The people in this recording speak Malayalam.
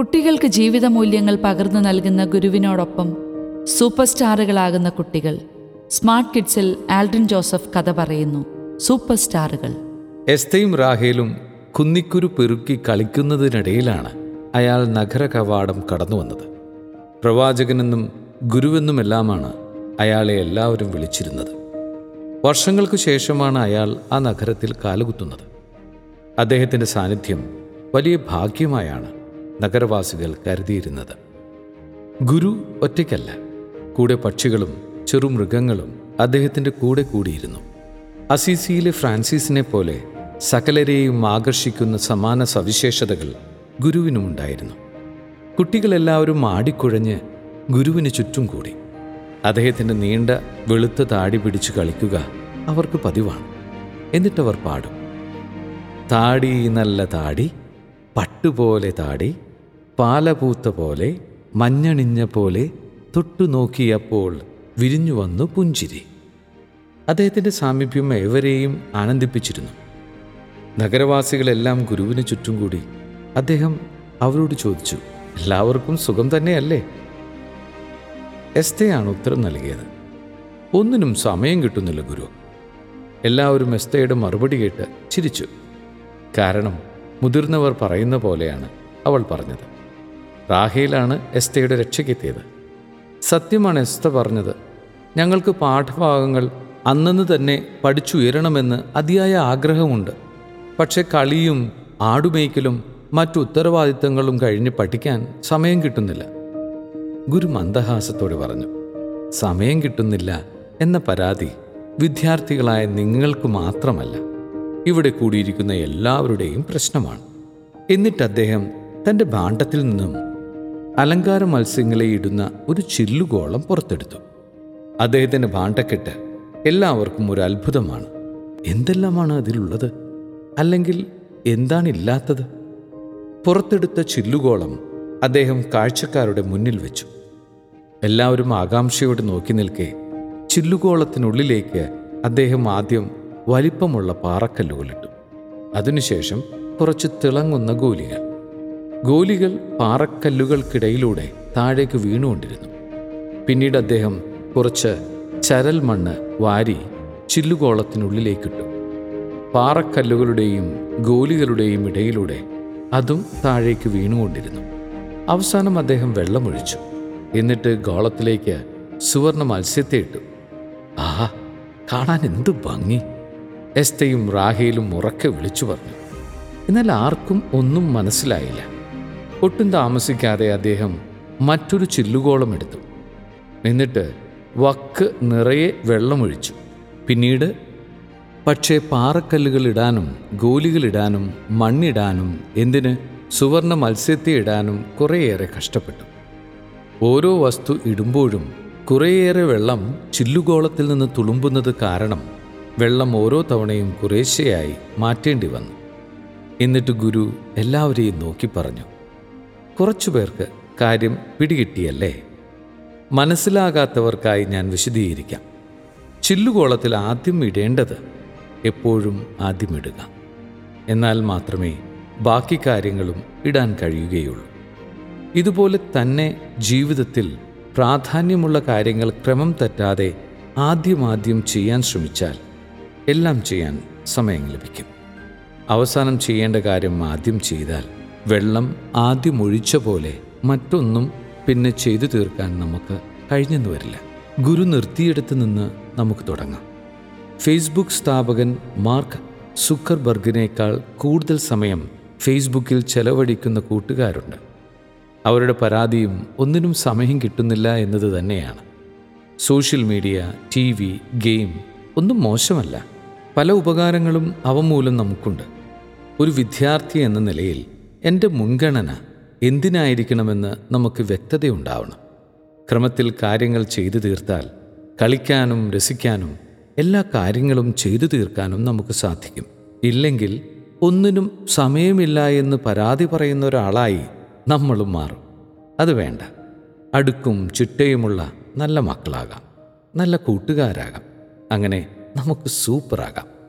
കുട്ടികൾക്ക് ജീവിത മൂല്യങ്ങൾ പകർന്നു നൽകുന്ന ഗുരുവിനോടൊപ്പം സൂപ്പർ സ്റ്റാറുകളാകുന്ന കുട്ടികൾ. സ്മാർട്ട് കിഡ്സിൽ ആൽഡ്രിൻ ജോസഫ് കഥ പറയുന്നു. സൂപ്പർ സ്റ്റാറുകൾ എസ്തയും റാഹേലും കുന്നിക്കുരു പെറുക്കി കളിക്കുന്നതിനിടയിലാണ് അയാൾ നഗര കവാടം കടന്നു വന്നത്. പ്രവാചകനെന്നും ഗുരുവെന്നുമെല്ലാമാണ് അയാളെ എല്ലാവരും വിളിച്ചിരുന്നത്. വർഷങ്ങൾക്കു ശേഷമാണ് അയാൾ ആ നഗരത്തിൽ കാലുകുത്തുന്നത്. അദ്ദേഹത്തിന്റെ സാന്നിധ്യം വലിയ ഭാഗ്യമായാണ് നഗരവാസികൾ കരുതിയിരുന്നത്. ഗുരു ഒറ്റയ്ക്കല്ല. കൂടെ പക്ഷികളും ചെറുമൃഗങ്ങളും അദ്ദേഹത്തിന്റെ കൂടെ കൂടിയിരുന്നു. അസീസിയിലെ ഫ്രാൻസിസിനെ പോലെ സകലരെയും ആകർഷിക്കുന്ന സമാന സവിശേഷതകൾ ഗുരുവിനുമുണ്ടായിരുന്നു. കുട്ടികളെല്ലാവരും ആടിക്കുഴഞ്ഞ് ഗുരുവിന് ചുറ്റും കൂടി. അദ്ദേഹത്തിന്റെ നീണ്ട വെളുത്ത താടി പിടിച്ച് കളിക്കുക അവർക്ക് പതിവാണ്. എന്നിട്ടവർ പാടും. താടി നല്ല താടി പട്ടുപോലെ താടി പാലപൂത്ത പോലെ മഞ്ഞണിഞ്ഞ പോലെ തൊട്ടു നോക്കിയപ്പോൾ വിരിഞ്ഞു വന്നു പുഞ്ചിരി. അദ്ദേഹത്തിന്റെ സാമീപ്യം എവരെയും ആനന്ദിപ്പിച്ചിരുന്നു. നഗരവാസികളെല്ലാം ഗുരുവിന് ചുറ്റും കൂടി അദ്ദേഹം അവരോട് ചോദിച്ചു എല്ലാവർക്കും സുഖം തന്നെയല്ലേ? എസ്തയാണ് ഉത്തരം നൽകിയത്. ഒന്നിനും സമയം കിട്ടുന്നില്ല ഗുരു. എല്ലാവരും എസ്തയുടെ മറുപടി കേട്ട് ചിരിച്ചു. കാരണം മുതിർന്നവർ പറയുന്ന പോലെയാണ് അവൾ പറഞ്ഞത്. റാഹേലാണ് എസ്തയുടെ രക്ഷയ്ക്കെത്തിയത്. സത്യമാണ് എസ്ത പറഞ്ഞത്. ഞങ്ങൾക്ക് പാഠഭാഗങ്ങൾ അന്നു തന്നെ പഠിച്ചുയരണമെന്ന് അതിയായ ആഗ്രഹമുണ്ട്. പക്ഷെ കളിയും ആടുമേയ്ക്കലും മറ്റു ഉത്തരവാദിത്തങ്ങളും കഴിഞ്ഞ് പഠിക്കാൻ സമയം കിട്ടുന്നില്ല. ഗുരു മന്ദഹാസത്തോട് പറഞ്ഞു സമയം കിട്ടുന്നില്ല എന്ന പരാതി വിദ്യാർത്ഥികളായ നിങ്ങൾക്ക് മാത്രമല്ല. ഇവിടെ കൂടിയിരിക്കുന്ന എല്ലാവരുടെയും പ്രശ്നമാണ്. എന്നിട്ട് അദ്ദേഹം തന്റെ ഭാണ്ഡത്തിൽ നിന്നും അലങ്കാര മത്സ്യങ്ങളെ ഇടുന്ന ഒരു ചില്ലുകോളം പുറത്തെടുത്തു. അദ്ദേഹത്തിന്റെ ഭാണ്ഡക്കെട്ട് എല്ലാവർക്കും ഒരു അത്ഭുതമാണ്. എന്തെല്ലാമാണ് അതിലുള്ളത്? അല്ലെങ്കിൽ എന്താണില്ലാത്തത്? പുറത്തെടുത്ത ചില്ലുകോളം അദ്ദേഹം കാഴ്ചക്കാരുടെ മുന്നിൽ വെച്ചു. എല്ലാവരും ആകാംക്ഷയോടെ നോക്കി നിൽക്കെ ചില്ലുകോളത്തിനുള്ളിലേക്ക് അദ്ദേഹം ആദ്യം വലിപ്പമുള്ള പാറക്കല്ലുകളിട്ടു അതിനുശേഷം കുറച്ച് തിളങ്ങുന്ന ഗോലികൾ. ഗോലികൾ പാറക്കല്ലുകൾക്കിടയിലൂടെ താഴേക്ക് വീണുകൊണ്ടിരുന്നു. പിന്നീട് അദ്ദേഹം കുറച്ച് ചരൽ മണ്ണ് വാരി ചില്ലുകോളത്തിനുള്ളിലേക്കിട്ടു. പാറക്കല്ലുകളുടെയും ഗോലികളുടെയും ഇടയിലൂടെ അതും താഴേക്ക് വീണുകൊണ്ടിരുന്നു. അവസാനം അദ്ദേഹം വെള്ളമൊഴിച്ചു. എന്നിട്ട് ഗോളത്തിലേക്ക് സുവർണ മത്സ്യത്തെ ഇട്ടു. ആഹാ കാണാൻ എന്ത് ഭംഗി! എസ്തയും റാഹയിലും ഉറക്കെ വിളിച്ചു പറഞ്ഞു. എന്നാൽ ആർക്കും ഒന്നും മനസ്സിലായില്ല. ഒട്ടും താമസിക്കാതെ അദ്ദേഹം മറ്റൊരു ചില്ലുകോളം എടുത്തു. എന്നിട്ട് വക്ക് നിറയെ വെള്ളമൊഴിച്ചു. പിന്നീട് പക്ഷേ പാറക്കല്ലുകൾ ഇടാനും ഗോലികളിടാനും മണ്ണിടാനും എന്തിന് സുവർണ മത്സ്യത്തെ ഇടാനും കുറേയേറെ കഷ്ടപ്പെട്ടു. ഓരോ വസ്തു ഇടുമ്പോഴും കുറേയേറെ വെള്ളം ചില്ലുകോളത്തിൽ നിന്ന് തുളുമ്പുന്നത് കാരണം വെള്ളം ഓരോ തവണയും കുറേശ്ശെയായി മാറ്റേണ്ടി വന്നു എന്നിട്ട് ഗുരു എല്ലാവരെയും നോക്കി പറഞ്ഞു. കുറച്ചു പേർക്ക് കാര്യം പിടികിട്ടിയല്ലേ? മനസ്സിലാകാത്തവർക്കായി ഞാൻ വിശദീകരിക്കാം. ചില്ലുകോളത്തിൽ ആദ്യം ഇടേണ്ടത് എപ്പോഴും ആദ്യം ഇടുക. എന്നാൽ മാത്രമേ ബാക്കി കാര്യങ്ങളും ഇടാൻ കഴിയുകയുള്ളൂ. ഇതുപോലെ തന്നെ ജീവിതത്തിൽ പ്രാധാന്യമുള്ള കാര്യങ്ങൾ ക്രമം തെറ്റാതെ ആദ്യമാദ്യം ചെയ്യാൻ ശ്രമിച്ചാൽ എല്ലാം ചെയ്യാൻ സമയം ലഭിക്കും. അവസാനം ചെയ്യേണ്ട കാര്യം ആദ്യം ചെയ്താൽ വെള്ളം ആദ്യം ഒഴിച്ച പോലെ മറ്റൊന്നും പിന്നെ ചെയ്തു തീർക്കാൻ നമുക്ക് കഴിഞ്ഞെന്ന് വരില്ല. ഗുരു നിർത്തിയെടുത്ത് നിന്ന് നമുക്ക് തുടങ്ങാം. ഫേസ്ബുക്ക് സ്ഥാപകൻ മാർക്ക് സുക്കർബർഗിനേക്കാൾ കൂടുതൽ സമയം ഫേസ്ബുക്കിൽ ചെലവഴിക്കുന്ന കൂട്ടുകാരുണ്ട്. അവരുടെ പരാതിയും ഒന്നിനും സമയം കിട്ടുന്നില്ല എന്നത് തന്നെയാണ്. Social media T V game ഒന്നും മോശമല്ല. പല ഉപകാരങ്ങളും അവ മൂലം നമുക്കുണ്ട്. ഒരു വിദ്യാർത്ഥി എന്ന നിലയിൽ എന്റെ മുൻഗണന എന്തിനായിരിക്കണമെന്ന് നമുക്ക് വ്യക്തതയുണ്ടാവണം. ക്രമത്തിൽ കാര്യങ്ങൾ ചെയ്തു തീർത്താൽ കളിക്കാനും രസിക്കാനും എല്ലാ കാര്യങ്ങളും ചെയ്തു തീർക്കാനും നമുക്ക് സാധിക്കും. ഇല്ലെങ്കിൽ ഒന്നിനും സമയമില്ല എന്ന് പരാതി പറയുന്ന ഒരാളായി നമ്മളും മാറും. അത് വേണ്ട. അടുക്കും ചിട്ടയുമുള്ള നല്ല മക്കളാകാം. നല്ല കൂട്ടുകാരാകാം. അങ്ങനെ നമുക്ക് സൂപ്പറാകാം.